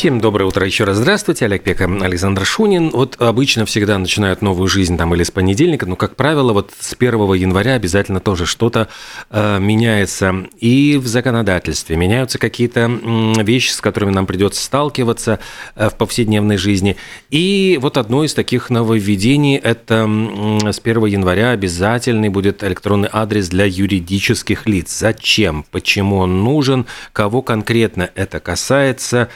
Всем доброе утро еще раз. Здравствуйте, Олег Пека, Александр Шунин. Вот обычно всегда начинают новую жизнь там или с понедельника, но, как правило, вот с 1 января обязательно тоже что-то э, меняется и в законодательстве, меняются какие-то э, вещи, с которыми нам придется сталкиваться э, в повседневной жизни. И вот одно из таких нововведений – это э, с 1 января обязательный будет электронный адрес для юридических лиц. Зачем? Почему он нужен? Кого конкретно это касается?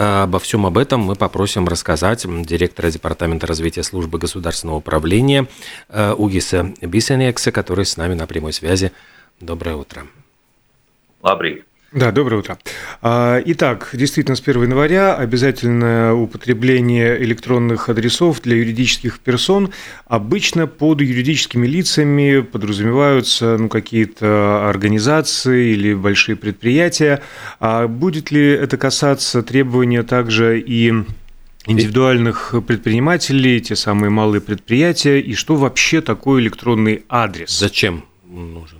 Обо всем об этом мы попросим рассказать директора Департамента развития службы государственного управления э, Угиса Бисенекса, который с нами на прямой связи. Доброе утро. Лабрик. Да, доброе утро. А, итак, действительно, с 1 января обязательное употребление электронных адресов для юридических персон. Обычно под юридическими лицами подразумеваются ну, какие-то организации или большие предприятия. А будет ли это касаться требования также и индивидуальных предпринимателей, те самые малые предприятия, и что вообще такое электронный адрес? Зачем нужен?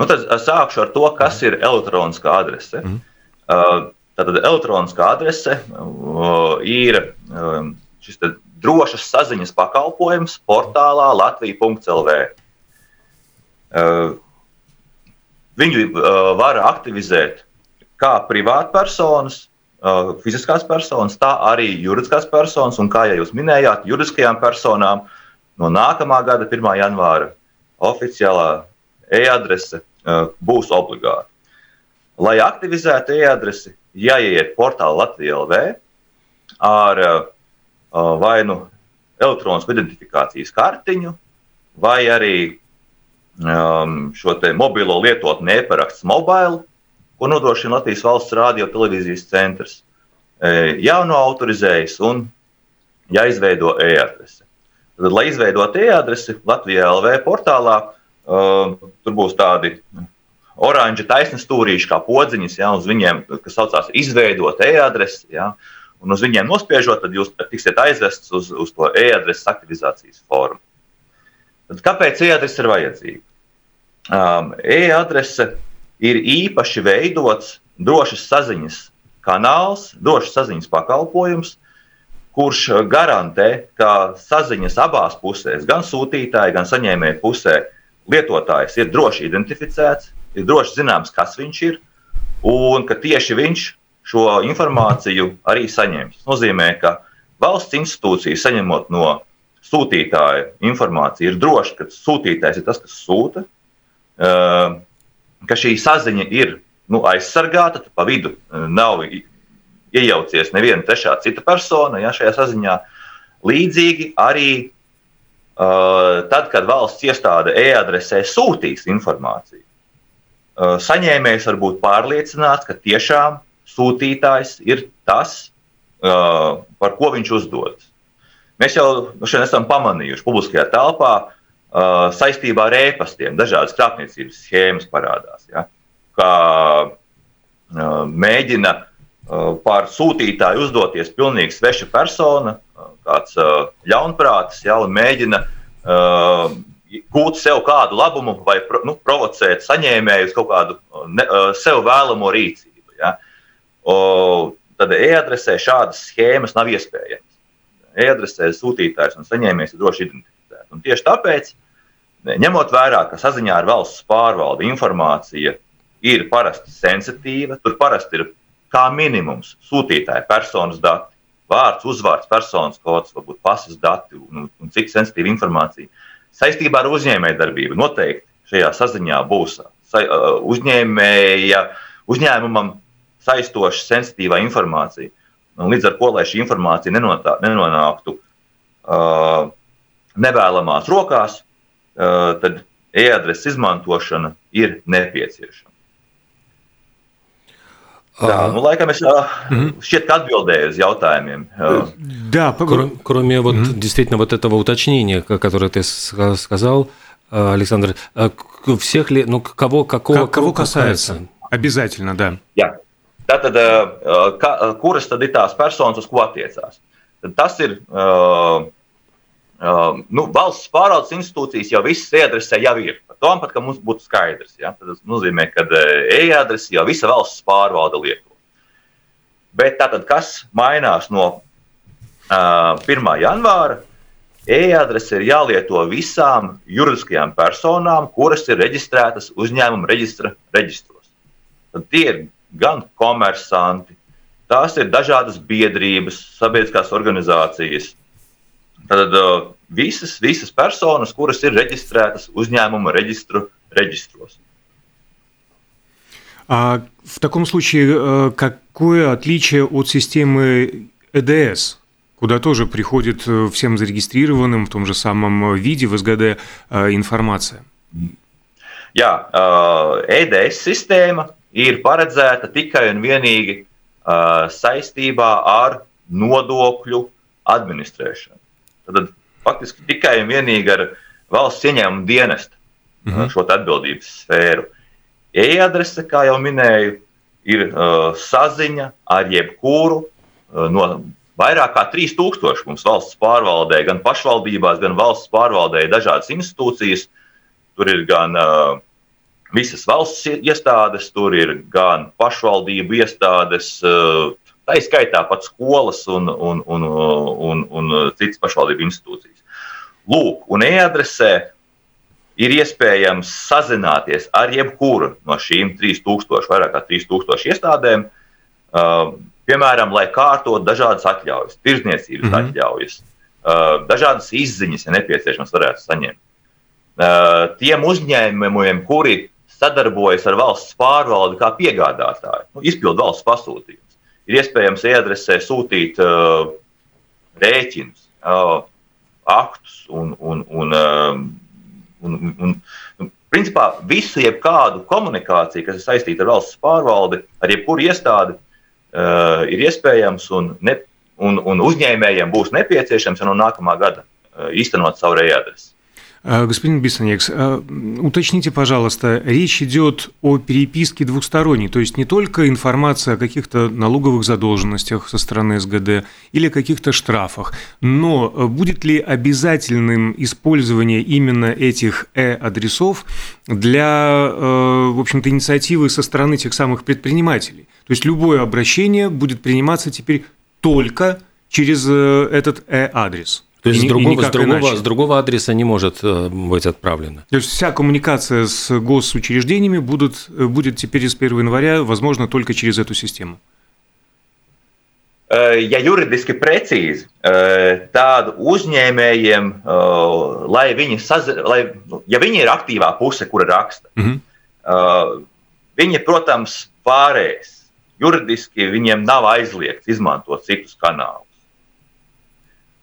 Nu, tad sākšu ar to, kas ir elektroniskā adrese. Mm. Tātad elektroniskā adrese ir šis drošas saziņas pakalpojums portālā Latvija.CLV. Viņu var aktivizēt kā privātpersonas, fiziskās personas, tā arī juridiskās personas, un kā jau jūs minējāt, juridiskajām personām no nākamā gada 1. janvāra oficiālā e-adrese būs obligāti. Lai aktivizētu e-adresi, jāiet portālā Latvijā LV ar vai nu elektronisku identifikācijas kartiņu, vai arī um, šo mobilo lietotni e-paraksts mobile, ko nodrošina Latvijas valsts radio televīzijas centrs. Jauno autorizējas un jāizveido e-adrese. Tad, lai izveidotu e-adresi Latvijā LV portālā, tur būs tādi oranži taisni stūrīši, kā podziņas, ja, uz viņiem, kas saucās izveidot e-adresi. Ja, un uz viņiem nospiežot, tad jūs tiksiet aizvests uz, uz to e-adreses aktivizācijas formu. Tad kāpēc e-adrese ir vajadzīga? Um, e-adrese ir īpaši veidots drošas saziņas kanāls, drošas saziņas pakalpojums, kurš garantē, ka saziņas abās pusēs, gan sūtītāja, gan saņēmēja pusē, lietotājs ir droši identificēts, ir droši zināms, kas viņš ir, un ka tieši viņš šo informāciju arī saņems. Tas nozīmē, ka valsts institūcija saņemot no sūtītāja informāciju, ir droši, ka sūtītājs ir tas, kas sūta, ka šī saziņa ir nu, aizsargāta, pa vidu nav iejaucies neviena trešā cita persona ja, šajā saziņā. Līdzīgi arī Uh, tad, kad valsts iestāde e-adresē sūtīs informāciju, uh, saņēmējs var būt pārliecināts, ka tiešām sūtītājs ir tas, uh, par ko viņš uzdodas. Mēs jau šodien esam pamanījuši publiskajā telpā saistībā ar e-pastiem, dažādas krāpniecības schēmas parādās. Ja, kā mēģina par sūtītāju uzdoties pilnīgi sveša persona, kāds uh, ļaunprātis, ja, un mēģina uh, gūt sev kādu labumu vai nu, provocēt saņēmēju uz kaut kādu ne, uh, sev vēlamo rīcību. Ja. O, tad e-adresē šādas schēmas nav iespējamas. E-adresē sūtītājs un saņēmējs ir droši identificēti. Un tieši tāpēc, ņemot vērā, ka saziņā ar valsts pārvaldi informācija ir parasti sensitīva, tur parasti ir kā minimums sūtītāja personas dati vārds, uzvārds, personas kods, varbūt pasas dati un, un cita sensitīva informācija. Saistībā ar uzņēmējdarbību noteikti šajā saziņā būs sa, uzņēmēja, uzņēmumam saistoša sensitīvā informācija. Un līdz ar to, lai šī informācija nenotā, nenonāktu uh, nevēlamās rokās, uh, tad e-adreses izmantošana ir nepieciešama. Да, ну, laikam es угу. šķiet, ka atbildēju uz jautājumiem. Да, кроме, кроме вот угу. действительно вот этого уточнения, которое ты сказал, Александр, всех ли, ну, кого, какого, кого касается? касается? Обязательно, да. Jā. Tātad, ka, kuras tad ir tās personas, uz ko attiecās? Tad tas ir uh, uh, nu, valsts pārvaldes institūcijas, jau visas e-adresē jau ir. Tom pat, ka mums būtu skaidrs. Ja? Tas nozīmē, ka e-adresi jau visa valsts pārvalde lieto. Bet tātad, kas mainās no uh, 1. janvāra? E-adrese ir jālieto visām juridiskajām personām, kuras ir reģistrētas uzņēmuma reģistra reģistros. Tad tie ir gan komersanti, tās ir dažādas biedrības, sabiedriskās organizācijas. Tad uh, visas, visas personas, kuras ir reģistrētas uzņēmuma reģistru reģistros. А в таком случае какое отличие от системы ЭДС, куда тоже приходит всем зарегистрированным в том же самом виде в СГД информация? Jā, EDS sistēma ir paredzēta tikai un vienīgi saistībā ar nodokļu administrēšanu. Tad faktiski tikai un vienīgi ar valsts ieņēmumu dienestu mm -hmm. šo atbildības sfēru. E-adrese, kā jau minēju, ir uh, saziņa ar jebkuru uh, no vairāk kā 3000 mums valsts pārvaldē, gan pašvaldībās, gan valsts pārvaldē ir dažādas institūcijas. Tur ir gan uh, visas valsts iestādes, tur ir gan pašvaldību iestādes, uh, tā izskaitā pat skolas un, un, un, un, un, citas pašvaldību institūcijas. Lūk, un e-adresē ir iespējams sazināties ar jebkuru no šīm 3000, vairāk kā 3000 iestādēm, uh, piemēram, lai kārtot dažādas atļaujas, tirzniecības mm -hmm. atļaujas, uh, dažādas izziņas, ja nepieciešams, varētu saņemt. Uh, tiem uzņēmumiem, kuri sadarbojas ar valsts pārvaldi kā piegādātāji, nu, izpildu valsts pasūtījumus, ir iespējams e-adresē sūtīt uh, rēķinus, uh, aktus un, un, un um, Un, un, un, principā visu jebkādu komunikāciju, kas ir saistīta ar valsts pārvaldi, ar jebkuru iestādi, uh, ir iespējams un, ne, un, un uzņēmējiem būs nepieciešams no nākamā gada uh, īstenot savu readresi. А, господин Бисонекс, а, уточните, пожалуйста, речь идет о переписке двухсторонней, то есть не только информация о каких-то налоговых задолженностях со стороны СГД или каких-то штрафах, но будет ли обязательным использование именно этих э-адресов для, э, в общем-то, инициативы со стороны тех самых предпринимателей? То есть любое обращение будет приниматься теперь только через э, этот э-адрес? То есть и, с, другого, с, другого, с другого адреса не может э, быть отправлено. То есть вся коммуникация с госучреждениями будут, э, будет теперь с 1 января возможно только через эту систему? Ja juridiski precīzi, tad uzņēmējiem, lai viņi, saz... lai, ja viņi ir aktīvā puse, kura raksta, mm -hmm. viņi, protams, pārēs. Juridiski viņiem nav aizliegts izmantot citus kanālus.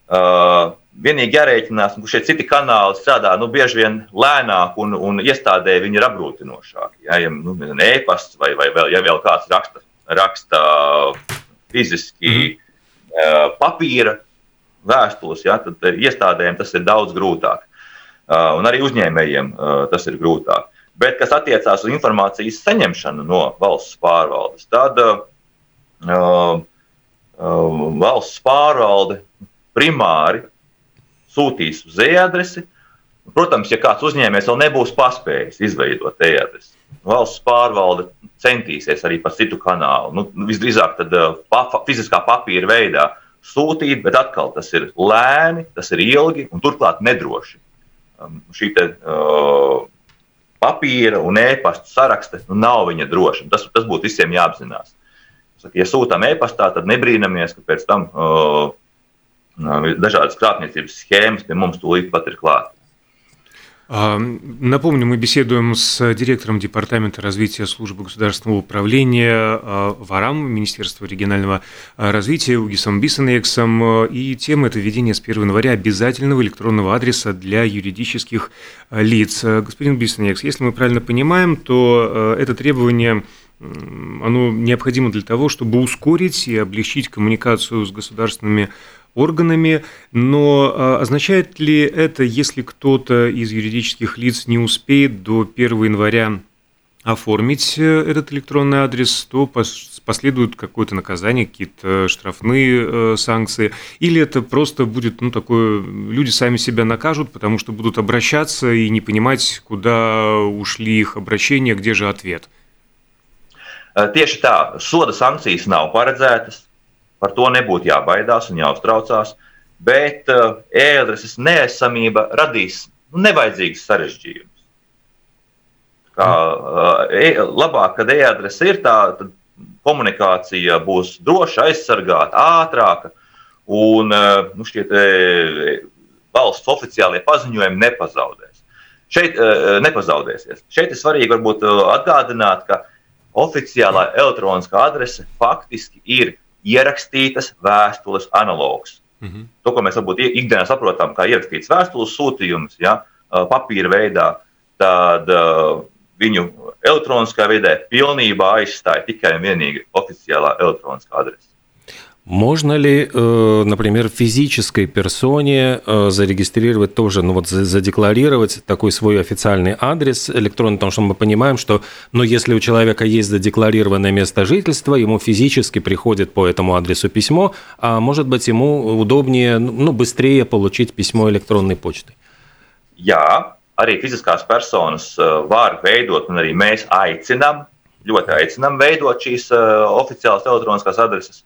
Uh, vienīgi jārēķinās, ka šie citi kanāli strādā nu, bieži vien lēnāk un, un iestādē viņi ir apgrūtinošāki. Ja, ja nu, e-pasts vai, vai vēl, ja vēl kāds raksta, raksta fiziski mm -hmm. uh, papīra vēstules, ja, tad iestādēm tas ir daudz grūtāk. Uh, un arī uzņēmējiem uh, tas ir grūtāk. Bet, kas attiecās uz informācijas saņemšanu no valsts pārvaldes, tad uh, uh, valsts pārvalde primāri sūtīs uz e-adresi. Protams, ja kāds uzņēmējs vēl nebūs paspējis izveidot e-adresi, valsts pārvalde centīsies arī pa citu kanālu. Nu, visdrīzāk tad uh, pa, fiziskā papīra veidā sūtīt, bet atkal tas ir lēni, tas ir ilgi un turklāt nedroši. Um, šī te, uh, papīra un e-pasta saraksta nu, nav viņa droša. Tas, tas būtu visiem jāapzinās. Saka, ja sūtām e-pastā, tad nebrīnamies, ka pēc tam uh, dažādas krāpniecības schēmas pie mums tūlīt pat ir klāta. Напомню, мы беседуем с директором Департамента развития службы государственного управления ВАРАМ, Министерства регионального развития, Угисом Бисенексом. И тема – это введение с 1 января обязательного электронного адреса для юридических лиц. Господин Бисенекс, если мы правильно понимаем, то это требование оно необходимо для того, чтобы ускорить и облегчить коммуникацию с государственными органами, но а, означает ли это, если кто-то из юридических лиц не успеет до 1 января оформить э, этот электронный адрес, то последует какое-то наказание, какие-то штрафные э, санкции, или это просто будет, ну, такое, люди сами себя накажут, потому что будут обращаться и не понимать, куда ушли их обращения, где же ответ – Tieši tā, soda sankcijas nav paredzētas, par to nebūtu jābaidās un jāuztraucās, bet e-adreses neesamība radīs nu, nevajadzīgus sarežģījumus. Kā, e, labāk, kad e-adrese ir tā, tad komunikācija būs droša, aizsargāta, ātrāka, un nu, šie valsts oficiālie paziņojumi nepazaudēs. Šeit nepazaudēsies. Šeit ir svarīgi varbūt atgādināt, ka oficiālā elektroniskā adrese faktiski ir ierakstītas vēstules analogs. Mm -hmm. To, ko mēs varbūt ikdienā saprotam, kā ierakstīts vēstules sūtījums, ja, papīra veidā, tad uh, viņu elektroniskā vidē pilnībā aizstāja tikai un vienīgi oficiālā elektroniskā adrese. Можно ли, э, например, физической персоне э, зарегистрировать тоже, ну вот задекларировать такой свой официальный адрес электронный, потому что мы понимаем, что, ну, если у человека есть задекларированное место жительства, ему физически приходит по этому адресу письмо, а может быть ему удобнее, ну, быстрее получить письмо электронной почтой? Jā, arī fiziskās personas var veidot, un arī mēs aicinām, ļoti aicinām veidot šīs oficiālās elektroniskās adreses.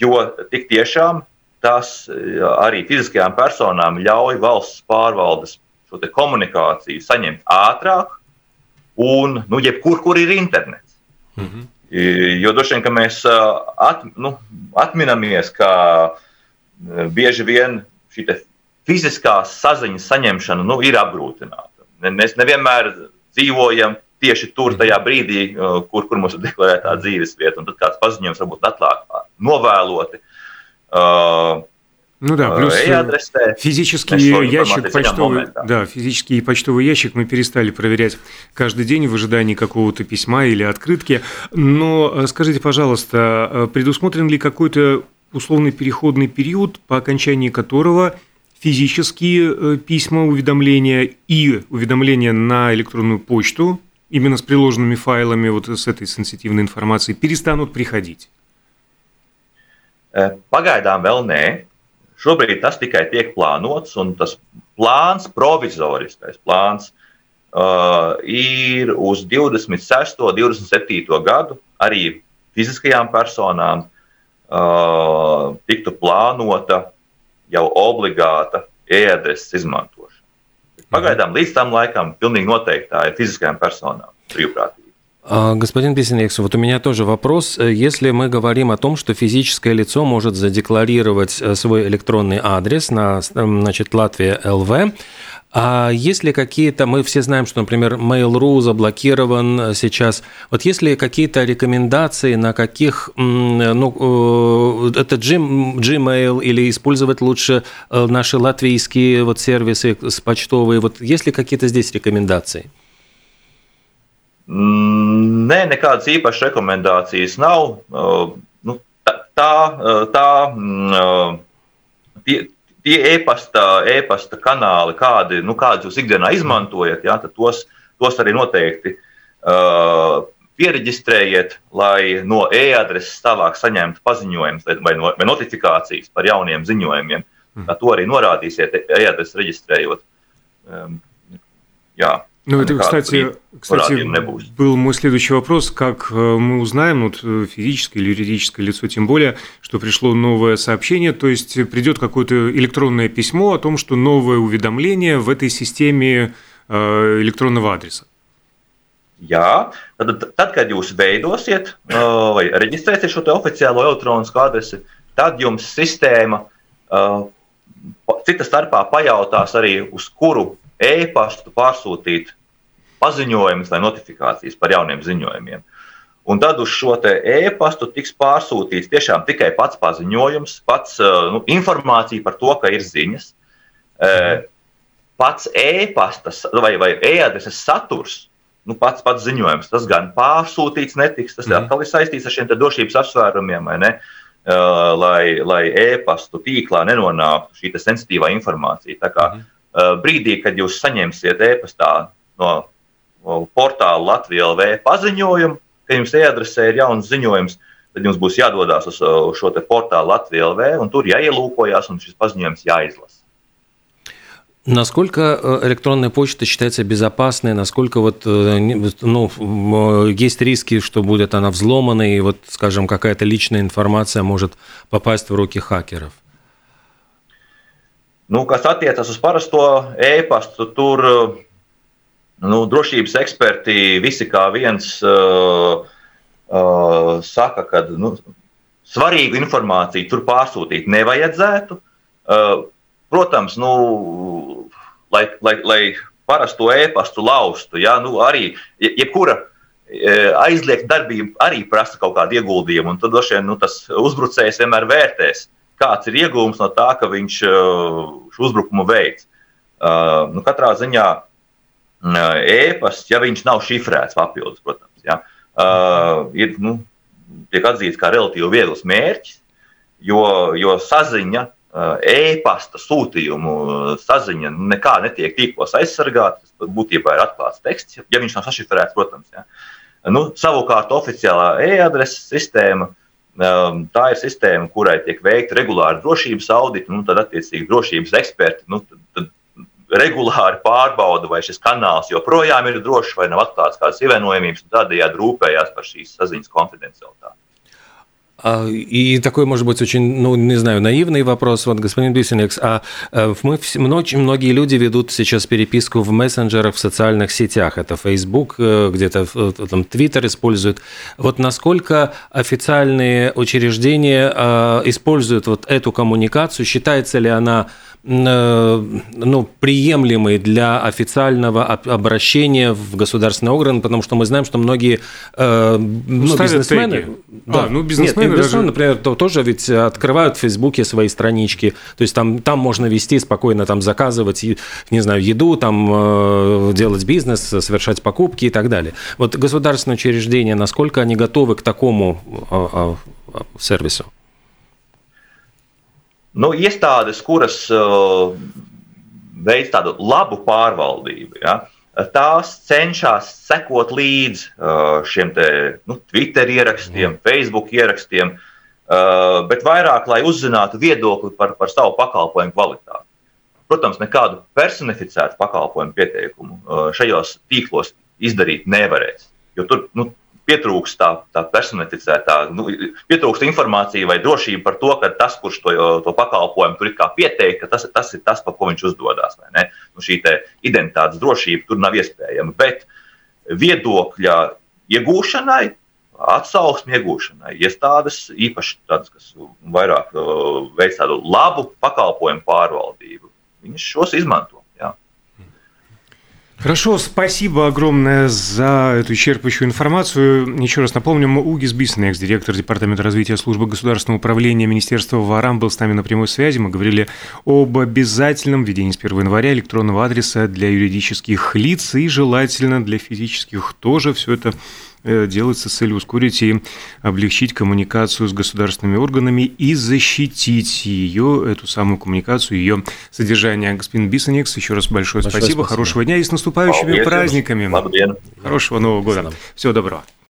Jo tik tiešām tas eh, arī fiziskajām personām ļauj valsts pārvaldes šo komunikāciju saņemt ātrāk un nu, jebkur, kur ir internets. Mm -hmm. Jo droši vien, mēs eh, at, nu, atminamies, ka eh, bieži vien šī fiziskās saziņas saņemšana nu, ir apgrūtināta. Mēs nevienmēr dzīvojam tieši tur, tajā brīdī, uh, kur, kur mums ir deklarētā dzīves vieta, tad kāds paziņojums varbūt atklāt novēloti. Uh, ну да, плюс э, физический ящик почтовый, да, физический почтовый ящик мы перестали проверять каждый день в ожидании какого-то письма или открытки. Но э, скажите, пожалуйста, предусмотрен ли какой-то условный переходный период, по окончании которого физические письма, уведомления и уведомления на электронную почту именно с приложенными файлами, вот с этой сенситивной информацией, перестанут приходить? Pagaidām vēl nē. Šobrīd tas tikai tiek plānots, un tas plāns, provizoriskais plāns, uh, ir uz 26. un 27. gadu arī fiziskajām personām uh, tiktu plānota jau obligāta e-adreses izmantošana. Pagaidām līdz tam laikam pilnīgi noteikti tā ir fiziskajām personām brīvprātīgi. Господин Песенекс, вот у меня тоже вопрос. Если мы говорим о том, что физическое лицо может задекларировать свой электронный адрес на значит, Латвия ЛВ, а есть ли какие-то, мы все знаем, что, например, Mail.ru заблокирован сейчас. Вот есть ли какие-то рекомендации, на каких, ну, э, это Gmail или использовать лучше э, наши латвийские вот сервисы почтовые? Вот есть ли какие-то здесь рекомендации? Nē, nekādas īpašas rekomendācijas nav. Nu, tā, tā, tie, tie e-pasta, e-pasta kanāli, kādi, nu, kādus jūs ikdienā izmantojat, ja, tos, tos arī noteikti uh, pieregistrējiet, lai no e-adreses tālāk saņemtu paziņojumus vai, vai, vai notifikācijas par jauniem ziņojumiem. Mm. To arī norādīsiet e-adreses reģistrējot. Um, jā. Ну, это, кстати, кстати был мой следующий вопрос. Как э, мы узнаем, вот э, физическое или юридическое лицо, тем более, что пришло новое сообщение, то есть придет какое-то электронное письмо о том, что новое уведомление в этой системе э, электронного адреса? Jā, tad, tad, kad jūs veidosiet vai reģistrēsiet šo oficiālo elektronisko adresi, tad jums sistēma cita starpā pajautās arī, uz kuru e-pastu pārsūtīt paziņojumus vai notifikācijas par jauniem ziņojumiem. Un tad uz šo e-pastu tiks pārsūtīts tiešām tikai pats paziņojums, pats nu, informācija par to, ka ir ziņas. Pats e-pasta vai, vai e-adreses saturs, nu, pats, pats ziņojums, tas gan pārsūtīts netiks, tas mm. atkal ir saistīts ar šiem drošības apsvērumiem, ne, lai, lai e-pastu tīklā nenonāktu šī sensitīvā informācija. Tā kā mm brīdī, kad jūs saņemsiet e-pastā no portāla Latvijas LV paziņojumu, ka jums e-adresē ir jauns ziņojums, tad jums būs jādodas uz, uz šo portālu Latvijas LV un tur jāielūkojas un šis paziņojums jāizlasa. Насколько э, электронная почта считается безопасной, насколько вот, э, ну, есть риски, что будет она взломана, и вот, скажем, какая-то личная информация может попасть в руки хакеров? Nu, kas attiecas uz parasto e-pastu, tur nu, drošības eksperti visi kā viens uh, uh, saka, ka nu, svarīgu informāciju tur pārsūtīt nevajadzētu. Uh, Protams, nu, lai, lai, lai parasto e-pastu laustu, ja, nu, arī jebkura aizliegta darbība arī prasa kaut kādu ieguldījumu. Tad droši vien nu, tas uzbrucējs vienmēr vērtēs, kāds ir iegūms no tā, ka viņš šo uzbrukumu veids. Uh, nu, katrā ziņā uh, e-pasts, ja viņš nav šifrēts papildus, protams, ja, uh, ir nu, tiek atzīts kā relatīvi viegls mērķis, jo, jo saziņa e-pasta sūtījumu saziņa nekā netiek tīklos aizsargāta. Tas būtībā ir atklāts teksts, ja viņš nav sašifrēts, protams. Ja. Nu, savukārt, oficiālā e-adreses sistēma. Tā ir sistēma, kurai tiek veikta regulāra drošības audita, nu, tad attiecīgi drošības eksperti nu, tad, tad regulāri pārbauda, vai šis kanāls joprojām ir drošs, vai nav atklāts kādas ievainojumības, un tādējādi rūpējās par šīs saziņas konfidencialitāti. И такой, может быть, очень, ну, не знаю, наивный вопрос, вот, господин Бисенекс, а э, мы, очень многие люди ведут сейчас переписку в мессенджерах, в социальных сетях, это Facebook, э, где-то э, там Twitter используют. Вот насколько официальные учреждения используют вот эту коммуникацию, считается ли она ну, приемлемый для официального обращения в государственный орган, потому что мы знаем, что многие э, ну, бизнесмены, да, а, ну, бизнесмены, нет, бизнесмены даже... например, то, тоже ведь открывают в Фейсбуке свои странички, то есть там, там можно вести спокойно, там заказывать, не знаю, еду, там э, делать бизнес, совершать покупки и так далее. Вот государственные учреждения, насколько они готовы к такому э, э, сервису? Nu, iestādes, kuras uh, veic tādu labu pārvaldību, ja, tās cenšas sekot līdzi uh, šiem te, nu, Twitter ierakstiem, mm. Facebook ierakstiem, uh, bet vairāk, lai uzzinātu viedokli par, par savu pakalpojumu kvalitāti. Protams, nekādu personificētu pakalpojumu pieteikumu uh, šajos tīklos izdarīt nevarēs. Jo tur nu, pietrūkst tā, tā personificētā, nu, pietrūkst informācija vai drošība par to, ka tas, kurš to, to pakalpojumu tur ir kā pieteikt, tas, tas ir tas, par ko viņš uzdodas. Nu, šī identitātes drošība tur nav iespējama. Bet viedokļa iegūšanai, atsauksmju iegūšanai, iestādes īpaši tādas, kas vairāk uh, veic tādu labu pakalpojumu pārvaldību, viņas šos izmanto. Хорошо, спасибо огромное за эту исчерпывающую информацию. Еще раз напомню, Угис Биснекс, директор Департамента развития службы государственного управления Министерства ВАРАМ, был с нами на прямой связи. Мы говорили об обязательном введении с 1 января электронного адреса для юридических лиц и желательно для физических тоже. Все это делается с целью ускорить и облегчить коммуникацию с государственными органами и защитить ее, эту самую коммуникацию, ее содержание. Господин Бисоникс, еще раз большое, большое спасибо, спасибо, хорошего дня и с наступающими праздниками. Хорошего Нового года. Всего доброго.